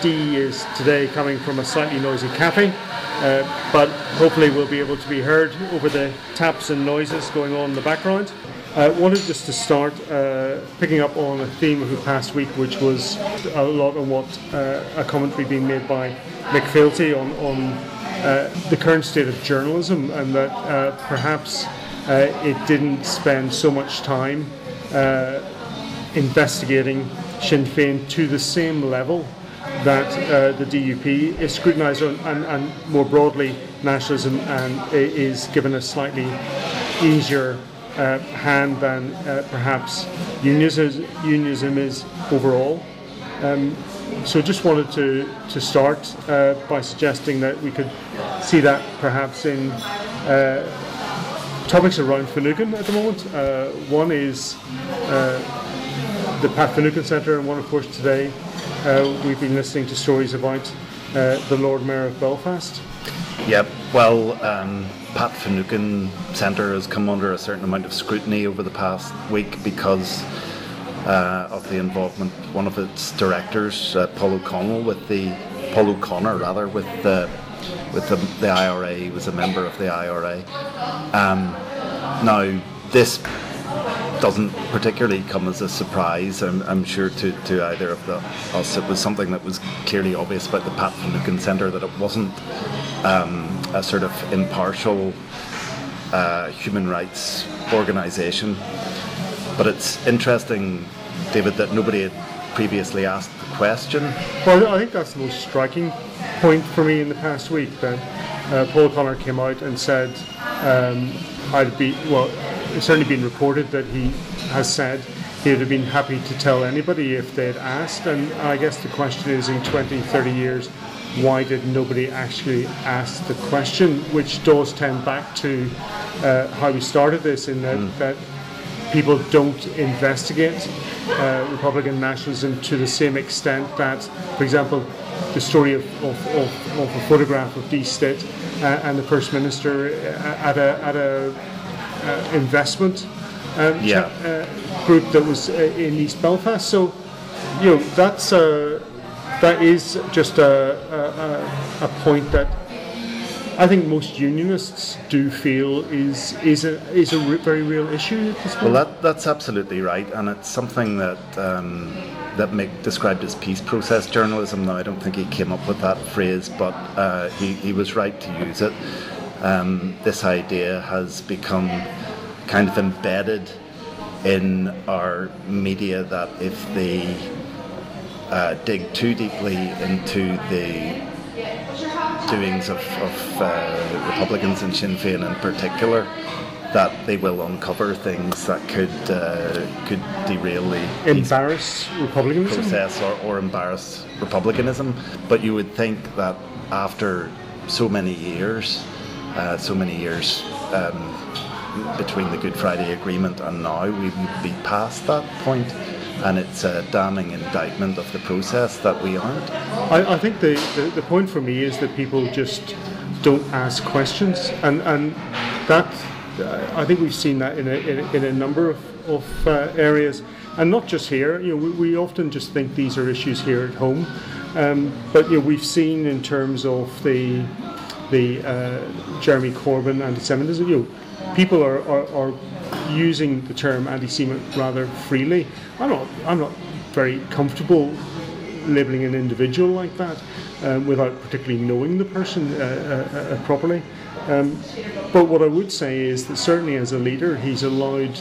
D is today coming from a slightly noisy cafe, uh, but hopefully we'll be able to be heard over the taps and noises going on in the background. I wanted just to start uh, picking up on a theme of the past week, which was a lot on what uh, a commentary being made by Mick Fealty on, on uh, the current state of journalism, and that uh, perhaps it didn't spend so much time investigating Sinn Féin to the same level that the DUP is scrutinised and, and, more broadly, nationalism and is given a slightly easier uh, hand than uh, perhaps unionism, unionism is overall. Um, so just wanted to, to start uh, by suggesting that we could see that perhaps in uh, topics around Finucane at the moment. Uh, one is uh, the Pat Finucane Centre, and one, of course, today we've been listening to stories about the Lord Mayor of Belfast. Yep. Well, um, Pat Finucane Centre has come under a certain amount of scrutiny over the past week because uh, of the involvement one of its directors, uh, Paul O'Connell, with the Paul O'Connor rather with the with the, the IRA. He was a member of the IRA. Um, now this doesn't particularly come as a surprise, I'm, I'm sure, to, to either of the, us. It was something that was clearly obvious about the Pat Finucane Centre that it wasn't um, a sort of impartial uh, human rights organisation. But it's interesting, David, that nobody had previously asked the question. Well, I think that's the most striking point for me in the past week that uh, Paul Connor came out and said, um, I'd be, well, it's certainly been reported that he has said he would have been happy to tell anybody if they'd asked. And I guess the question is in 20, 30 years, why did nobody actually ask the question, which does tend back to uh, how we started this, in that, mm. that people don't investigate uh, Republican nationalism to the same extent that, for example, the story of, of, of, of a photograph of Dee Stitt uh, and the First Minister uh, at a, at a investment um, yeah. uh, group that was uh, in East Belfast. So, you know, that's that is just a, a, a point that I think most unionists do feel is is a is a re- very real issue at this point. Well, that, that's absolutely right, and it's something that um, that Mick described as peace process journalism. Now, I don't think he came up with that phrase, but uh, he he was right to use it. Um, this idea has become kind of embedded in our media that if they uh, dig too deeply into the doings of, of uh, Republicans and Sinn Féin in particular, that they will uncover things that could uh, could derail the embarrass republicanism process or, or embarrass republicanism. But you would think that after so many years, uh, so many years um, between the Good Friday Agreement and now, we would be past that point and it's a damning indictment of the process that we aren't. I, I think the, the, the, point for me is that people just don't ask questions, and, and that I think we've seen that in a, in a, in a number of, of uh, areas, and not just here. You know, we, we, often just think these are issues here at home, um, but you know, we've seen in terms of the the uh, Jeremy Corbyn anti-Semitism. You know, people are, are, are using the term anti-Semite rather freely. I'm not, I'm not very comfortable labeling an individual like that um, without particularly knowing the person uh, uh, uh, properly. Um, but what I would say is that certainly as a leader, he's allowed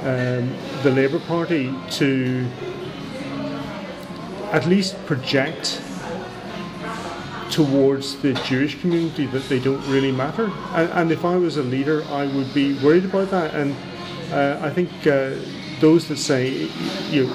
um, the Labour Party to at least project towards the Jewish community that they don't really matter. And, and if I was a leader, I would be worried about that. And uh, I think uh, those that say, you know,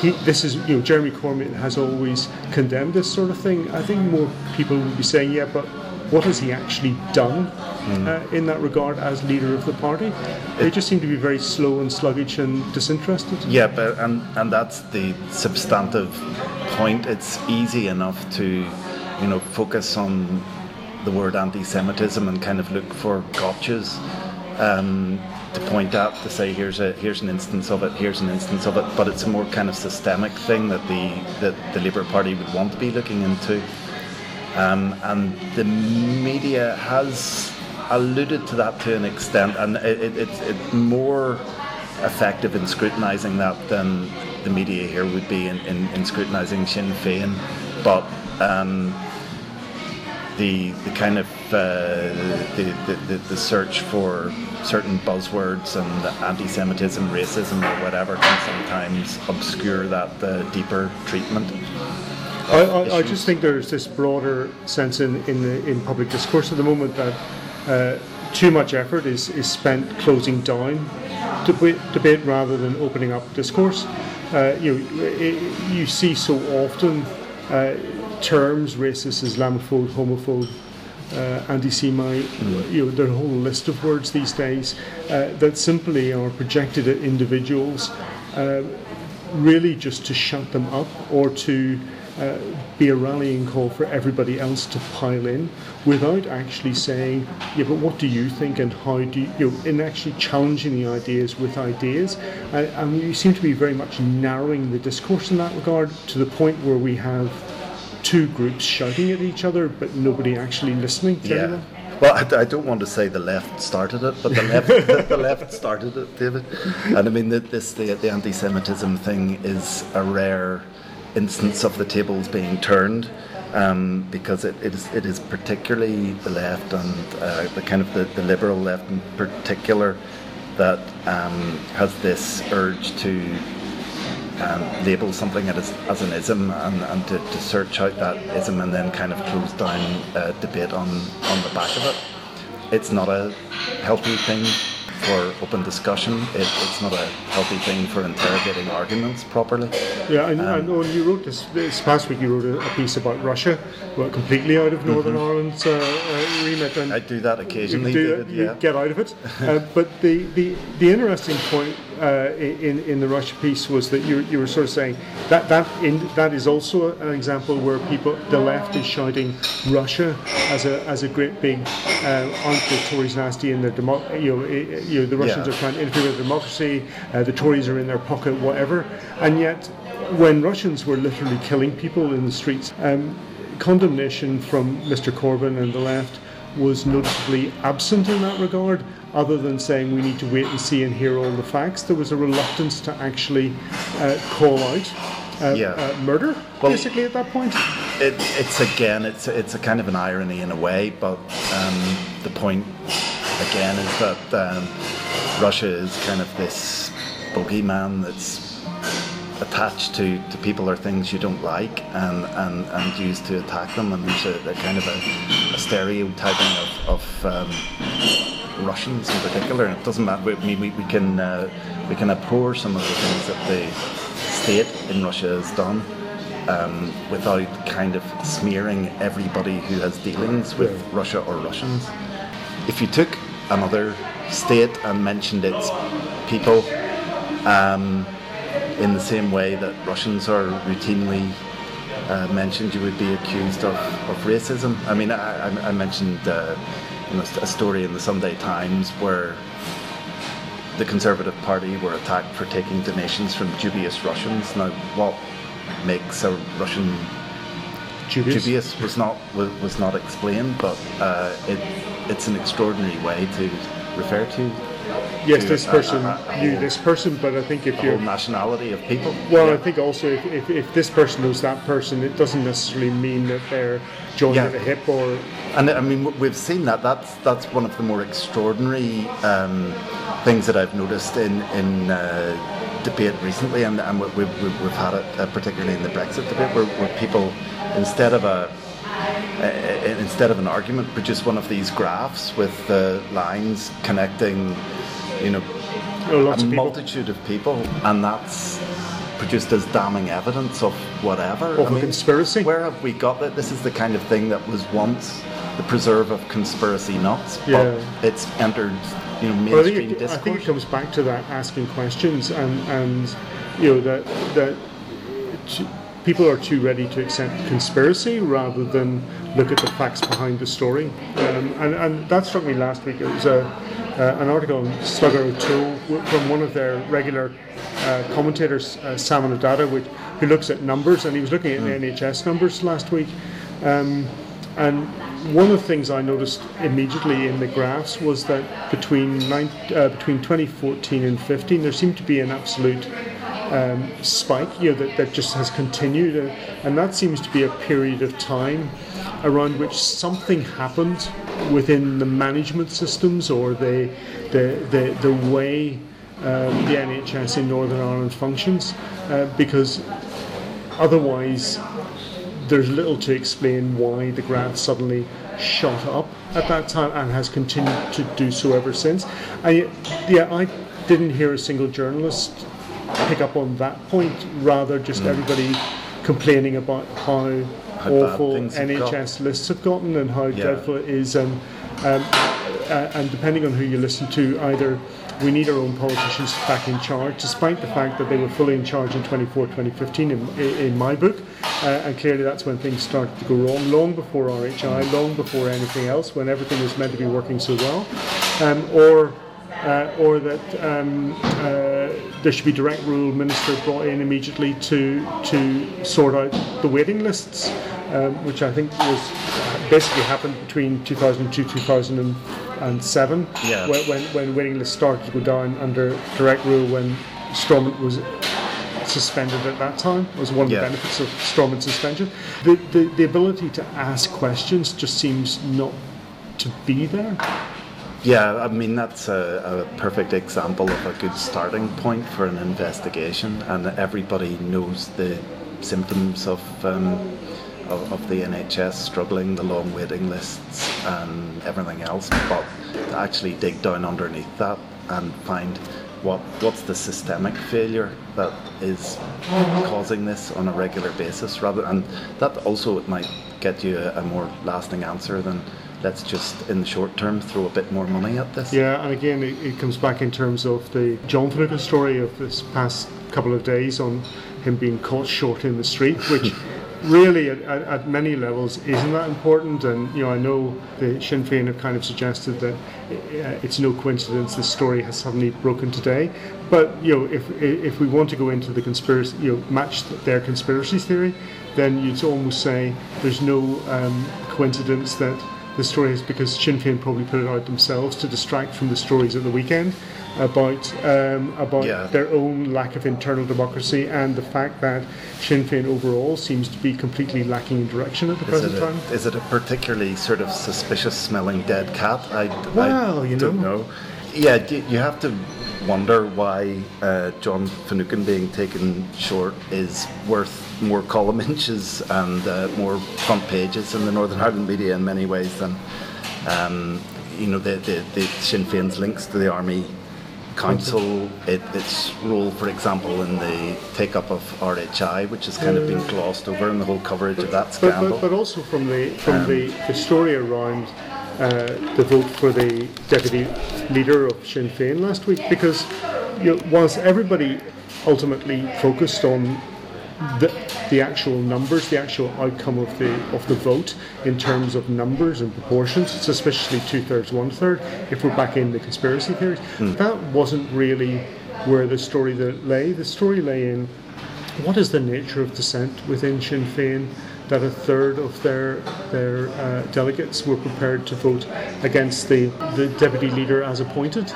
he, this is, you know, Jeremy Corbyn has always condemned this sort of thing. I think more people would be saying, yeah, but what has he actually done mm. uh, in that regard as leader of the party? They just seem to be very slow and sluggish and disinterested. Yeah, but and and that's the substantive point. It's easy enough to, you know, focus on the word anti-Semitism and kind of look for gotchas um, to point at to say here's a here's an instance of it, here's an instance of it, but it's a more kind of systemic thing that the that the Labour Party would want to be looking into. Um, and the media has alluded to that to an extent, and it, it, it's it more effective in scrutinising that than the media here would be in, in, in scrutinising Sinn Féin. But um, the the kind of uh, the, the, the search for certain buzzwords and anti-Semitism, racism, or whatever can sometimes obscure that uh, deeper treatment. I, I, I, just think there's this broader sense in in, the, in public discourse at the moment that uh, too much effort is, is spent closing down debate, debate rather than opening up discourse. Uh, you you see so often uh, terms racist, Islamophobe, homophobe, uh, anti-Semite. Mm. You know, there are a whole list of words these days uh, that simply are projected at individuals, uh, really just to shut them up or to uh, be a rallying call for everybody else to pile in without actually saying, yeah, but what do you think and how do you, you know, in actually challenging the ideas with ideas. And, and we seem to be very much narrowing the discourse in that regard to the point where we have two groups shouting at each other, but nobody actually listening to yeah. anyone. Well, I, I, don't want to say the left started it, but the left, the, the, left started it, David. And I mean, the, this the, the anti-Semitism thing is a rare instance of the tables being turned. Um, because it, it, is, it is particularly the left and uh, the kind of the, the liberal left in particular that um, has this urge to um, label something as, as an ism and, and to, to, search out that ism and then kind of close down a debate on, on the back of it. It's not a healthy thing for open discussion. It, it's not a healthy thing for interrogating arguments properly. Yeah, I, um, I know. you wrote this, this past week. You wrote a, a piece about Russia, well, completely out of Northern mm-hmm. Ireland's uh, uh, remit. And I do that occasionally. You, do, David, you yeah. get out of it. uh, but the, the the interesting point uh, in in the Russia piece was that you you were sort of saying that that in, that is also an example where people the left is shouting Russia as a as a great big uh, aren't the Tories nasty and the demo- you know, you know the Russians yeah. are trying to interfere with democracy uh, the Tories are in their pocket whatever and yet when Russians were literally killing people in the streets um, condemnation from Mr Corbyn and the left was noticeably absent in that regard other than saying we need to wait and see and hear all the facts. There was a reluctance to actually uh, call out uh, yeah. uh, murder, well, basically, at that point. It, it's again, it's it's a kind of an irony in a way, but um, the point again is that um, Russia is kind of this bogeyman that's attached to, to people or things you don't like and, and, and used to attack them and there's a, a kind of a, a stereotyping of, of um, Russians in particular and it doesn't matter I mean, we, we can uh, we can abhor some of the things that the state in Russia has done um, without kind of smearing everybody who has dealings with yeah. Russia or Russians if you took another state and mentioned its people um, in the same way that Russians are routinely uh, mentioned, you would be accused of, of racism. I mean, I, I mentioned uh, you know, a story in the Sunday Times where the Conservative Party were attacked for taking donations from dubious Russians. Now, what makes a Russian dubious, dubious was not was, was not explained, but uh, it, it's an extraordinary way to refer to yes, this person knew this person, but I think if you're nationality of people. Well, yeah. I think also if, if, if, this person knows that person, it doesn't necessarily mean that they're joined yeah. at the hip or. And I mean, we've seen that. That's that's one of the more extraordinary um, things that I've noticed in in. Uh, debate recently, and, and we've, we've, we've had it uh, particularly in the Brexit debate, where, where people, instead of a uh, instead of an argument, produce one of these graphs with the lines connecting you know, oh, a multitude of people, and that's produced as damning evidence of whatever. Of I mean, conspiracy. Where have we got that? This is the kind of thing that was once the preserve of conspiracy nuts, yeah. it's entered, you know, mainstream well, I think it, discourse. I think it comes back to that asking questions and and you know that that. People are too ready to accept conspiracy rather than look at the facts behind the story. Um, and, and that struck me last week. It was a, uh, an article on Slugger O'Toole from one of their regular uh, commentators, uh, Salman Adada, which who looks at numbers, and he was looking at mm. the NHS numbers last week. Um, and one of the things I noticed immediately in the graphs was that between nine, uh, between 2014 and 15, there seemed to be an absolute um, spike, you know, that, that just has continued, uh, and that seems to be a period of time around which something happened within the management systems or the the the, the way um, the NHS in Northern Ireland functions, uh, because otherwise there's little to explain why the graph suddenly shot up at that time and has continued to do so ever since. I, yeah, I didn't hear a single journalist pick up on that point. Rather, just mm. everybody complaining about how, how awful NHS lists have gotten and how yeah. dreadful it is, and um, uh, and depending on who you listen to, either we need our own politicians back in charge, despite the fact that they were fully in charge in 24 2015 in, in my book. Uh, and clearly that's when things started to go wrong, long before RHI, long before anything else, when everything was meant to be working so well. Um, or uh, or that um, uh, there should be direct rule minister brought in immediately to to sort out the waiting lists, um, which I think was basically happened between 2002 2000 and seven, yeah. when, when, when waiting lists started to go down under direct rule when Stormont was suspended at that time was one of yeah. the benefits of Stormont suspension. The, the, the ability to ask questions just seems not to be there. Yeah, I mean that's a, a, perfect example of a good starting point for an investigation, and everybody knows the symptoms of um, of, of, the NHS struggling, the long waiting lists and everything else, but to actually dig down underneath that and find what what's the systemic failure that is causing this on a regular basis rather and that also might get you a, a more lasting answer than let's just in the short term throw a bit more money at this. Yeah, and again, it, it, comes back in terms of the John Finucane story of this past couple of days on him being caught short in the street, which really at, at, at, many levels isn't that important and you know I know the Sinn Féin have kind of suggested that uh, it's no coincidence this story has suddenly broken today but you know if if we want to go into the conspiracy you know match their conspiracy theory then you'd almost say there's no um, coincidence that the story is because Sinn Féin probably put it out themselves to distract from the stories at the weekend about um, about yeah. their own lack of internal democracy and the fact that Sinn Féin overall seems to be completely lacking in direction at the is present a, time. Is it a particularly sort of suspicious smelling dead cat? I, well, I you don't know. know. Yeah, you have to wonder why uh, John Finucane being taken short is worth more column inches and uh, more front pages. In the Northern Ireland media in many ways than um, you know the, the, the Sinn Féin's links to the army council, it, its role, for example, in the take up of RHI, which has kind of been glossed over in the whole coverage of that scandal. But, but, but also from the from um, the, the story around uh, the vote for the deputy leader of Sinn Féin last week, because you know, whilst everybody ultimately focused on the, the actual numbers, the actual outcome of the of the vote in terms of numbers and proportions. It's especially two thirds, one third. If we're back in the conspiracy theories, mm. that wasn't really where the story that lay. The story lay in what is the nature of dissent within Sinn Féin that a third of their their uh, delegates were prepared to vote against the, the deputy leader as appointed.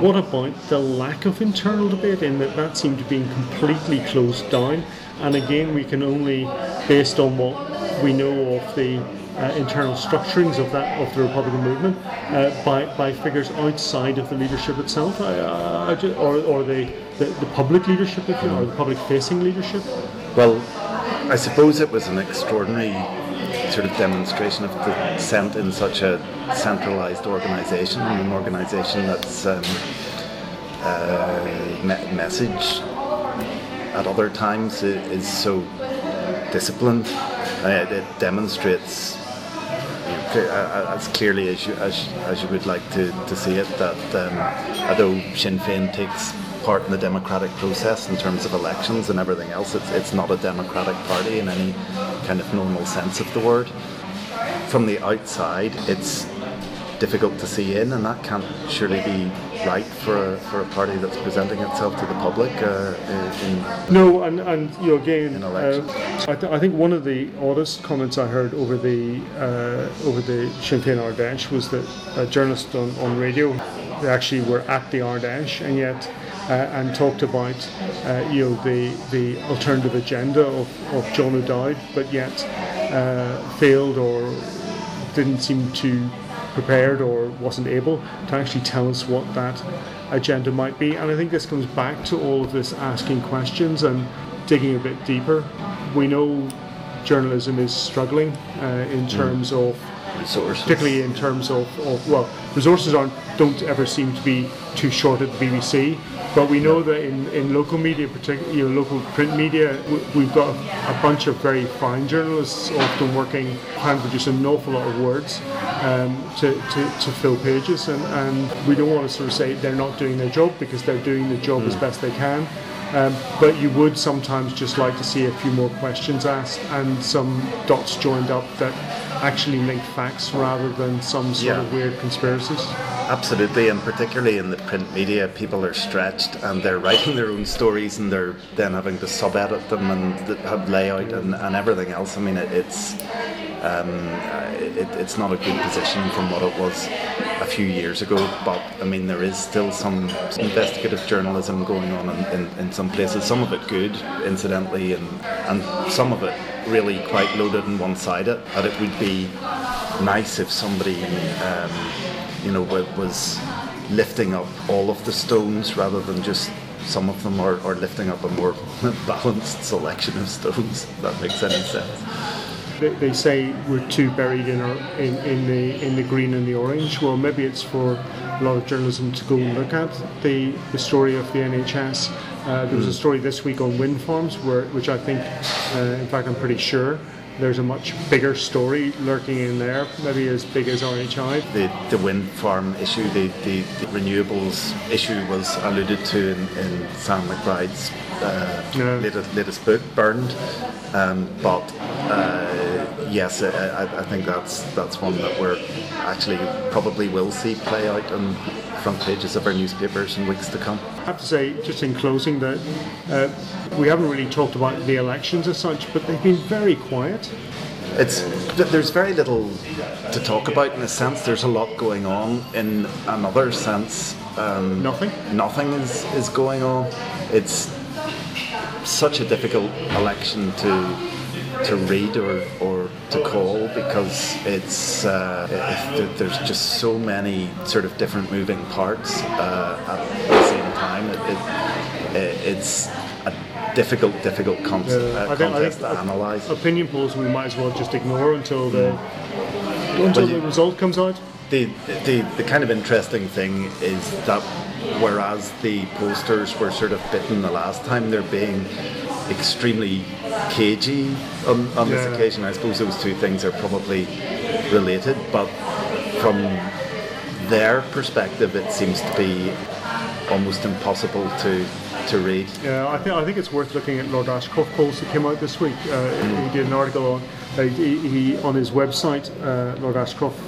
What about the lack of internal debate in that that seemed to be completely closed down? And again, we can only, based on what we know of the uh, internal structurings of that of the Republican movement, uh, by, by figures outside of the leadership itself, or, or the, the, the, public leadership, if you know, or the public-facing leadership. Well, I suppose it was an extraordinary sort of demonstration of dissent in such a centralized organization, an organization that's um, uh, me- message at other times is so disciplined. Uh, it demonstrates as clearly as you, as, as you would like to, to see it that um, although Sinn Féin takes part in the democratic process in terms of elections and everything else. It's, it's not a democratic party in any kind of normal sense of the word. From the outside, it's difficult to see in, and that can't surely be right for a, for a party that's presenting itself to the public. Uh, in, no, and, and you know, again, uh, I, th- I, think one of the oddest comments I heard over the uh, over the Sinn Féin Ard Fheis was that a journalist on, on radio they actually were at the Ard Fheis and yet uh, and talked about uh, you know the the alternative agenda of, of John O'Dowd, but yet uh, failed or didn't seem to prepared or wasn't able to actually tell us what that agenda might be. And I think this comes back to all of this asking questions and digging a bit deeper. We know journalism is struggling uh, in terms mm. of resources. particularly in terms of, of well, resources aren't don't ever seem to be too short at the BBC. But we know that in, in local media, particularly you know, local print media, we've got a bunch of very fine journalists, often working, trying to produce an awful lot of words um, to, to, to, fill pages. And, and we don't want to sort of say they're not doing their job because they're doing the job mm. as best they can. Um, but you would sometimes just like to see a few more questions asked and some dots joined up that actually link facts rather than some sort yeah. of weird conspiracies. Absolutely, and particularly in the print media, people are stretched and they're writing their own stories and they're then having to sub edit them and have layout and, and everything else. I mean, it, it's um, it, it's not a good position from what it was a few years ago, but I mean, there is still some investigative journalism going on in, in, in some places, some of it good, incidentally, and, and some of it really quite loaded and one sided. But it would be nice if somebody. Um, you know, was lifting up all of the stones rather than just some of them, or, or lifting up a more balanced selection of stones. If that makes any sense. They, they say we're too buried in, our, in, in the in the green and the orange. Well, maybe it's for a lot of journalism to go and look at the, the story of the NHS. Uh, there was a hmm. story this week on wind farms, where, which I think, uh, in fact, I'm pretty sure there's a much bigger story lurking in there, maybe as big as RHI. The, the wind farm issue, the, the, the renewables issue was alluded to in, in Sam McBride's uh, yeah. latest, latest book, Burned. Um, but uh, yes, I, I, think that's that's one that we're actually probably will see play out on front pages of our newspapers in weeks to come. I have to say, just in closing, that uh, we haven't really talked about the elections as such, but they've been very quiet. It's there's very little to talk about in a sense. There's a lot going on. In another sense, um, nothing. Nothing is is going on. It's such a difficult election to to read or, or to call because it's uh, it, there's just so many sort of different moving parts uh, at the same time. It, it, it's a difficult, difficult con- yeah, uh, contest to analyse. Opinion polls we might as well just ignore until the until well, the result comes out. The, the the kind of interesting thing is that whereas the posters were sort of bitten the last time, they're being extremely cagey on, on yeah. this occasion. I suppose those two things are probably related, but from their perspective, it seems to be almost impossible to to read. Yeah, I think I think it's worth looking at Lord Ashcroft polls that came out this week. Uh, mm. He did an article on uh, he, he, on his website, uh, Lord Ashcroft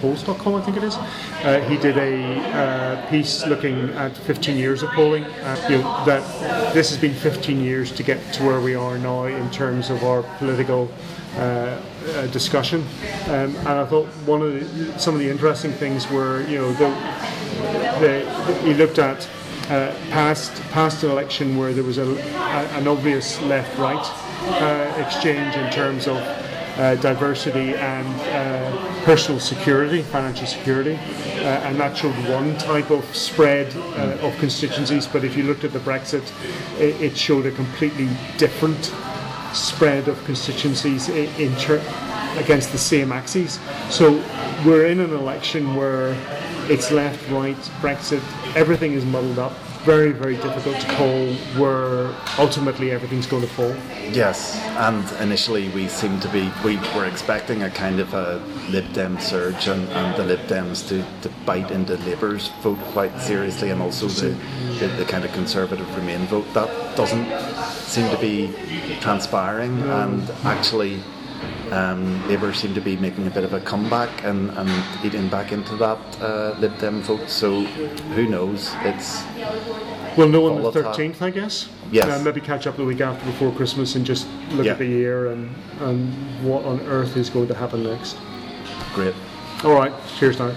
polls.com, I think it is. Uh, he did a uh, piece looking at 15 years of polling. Uh, you know, that this has been 15 years to get to where we are now in terms of our political uh, uh, discussion. Um, and I thought one of the, some of the interesting things were, you know, the, the, he looked at uh, past past an election where there was a, a, an obvious left-right exchange in terms of diversity and personal security, financial security, uh, and that showed one type of spread uh, of constituencies. But if you looked at the Brexit, it, it showed a completely different spread of constituencies in, in against the same axes. So we're in an election where it's left, right, Brexit, everything is muddled up very, very difficult to call where ultimately everything's going to fall. Yes, and initially we seemed to be, we were expecting a kind of a Lib Dem surge and, and the Lib Dems to, to bite into Labour's vote quite seriously and also the, the, the, kind of Conservative Remain vote. That doesn't seem to be transpiring no. and actually um, Labour seem to be making a bit of a comeback and, and eating back into that uh, Lib Dem vote. So who knows? It's We'll know on the 13th, I guess. Yes. Uh, maybe catch up the week after before Christmas and just look Yeah. at the year and, and what on earth is going to happen next. great. All right. Cheers now.